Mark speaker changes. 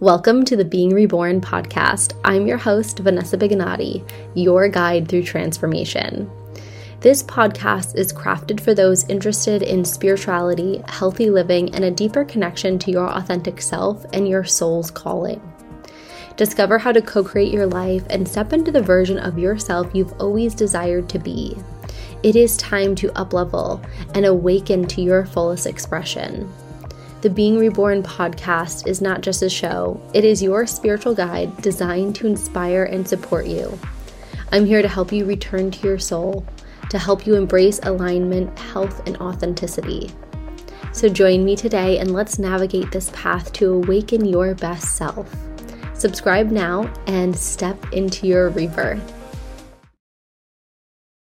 Speaker 1: Welcome to the Being Reborn podcast. I'm your host, Vanessa Bighinatti, your guide through transformation. This podcast is crafted for those interested in spirituality, healthy living, and a deeper connection to your authentic self and your soul's calling. Discover how to co create your life and step into the version of yourself you've always desired to be. It is time to uplevel and awaken to your fullest expression. The Being Reborn podcast is not just a show, it is your spiritual guide designed to inspire and support you. I'm here to help you return to your soul, to help you embrace alignment, health, and authenticity. So join me today and let's navigate this path to awaken your best self. Subscribe now and step into your rebirth.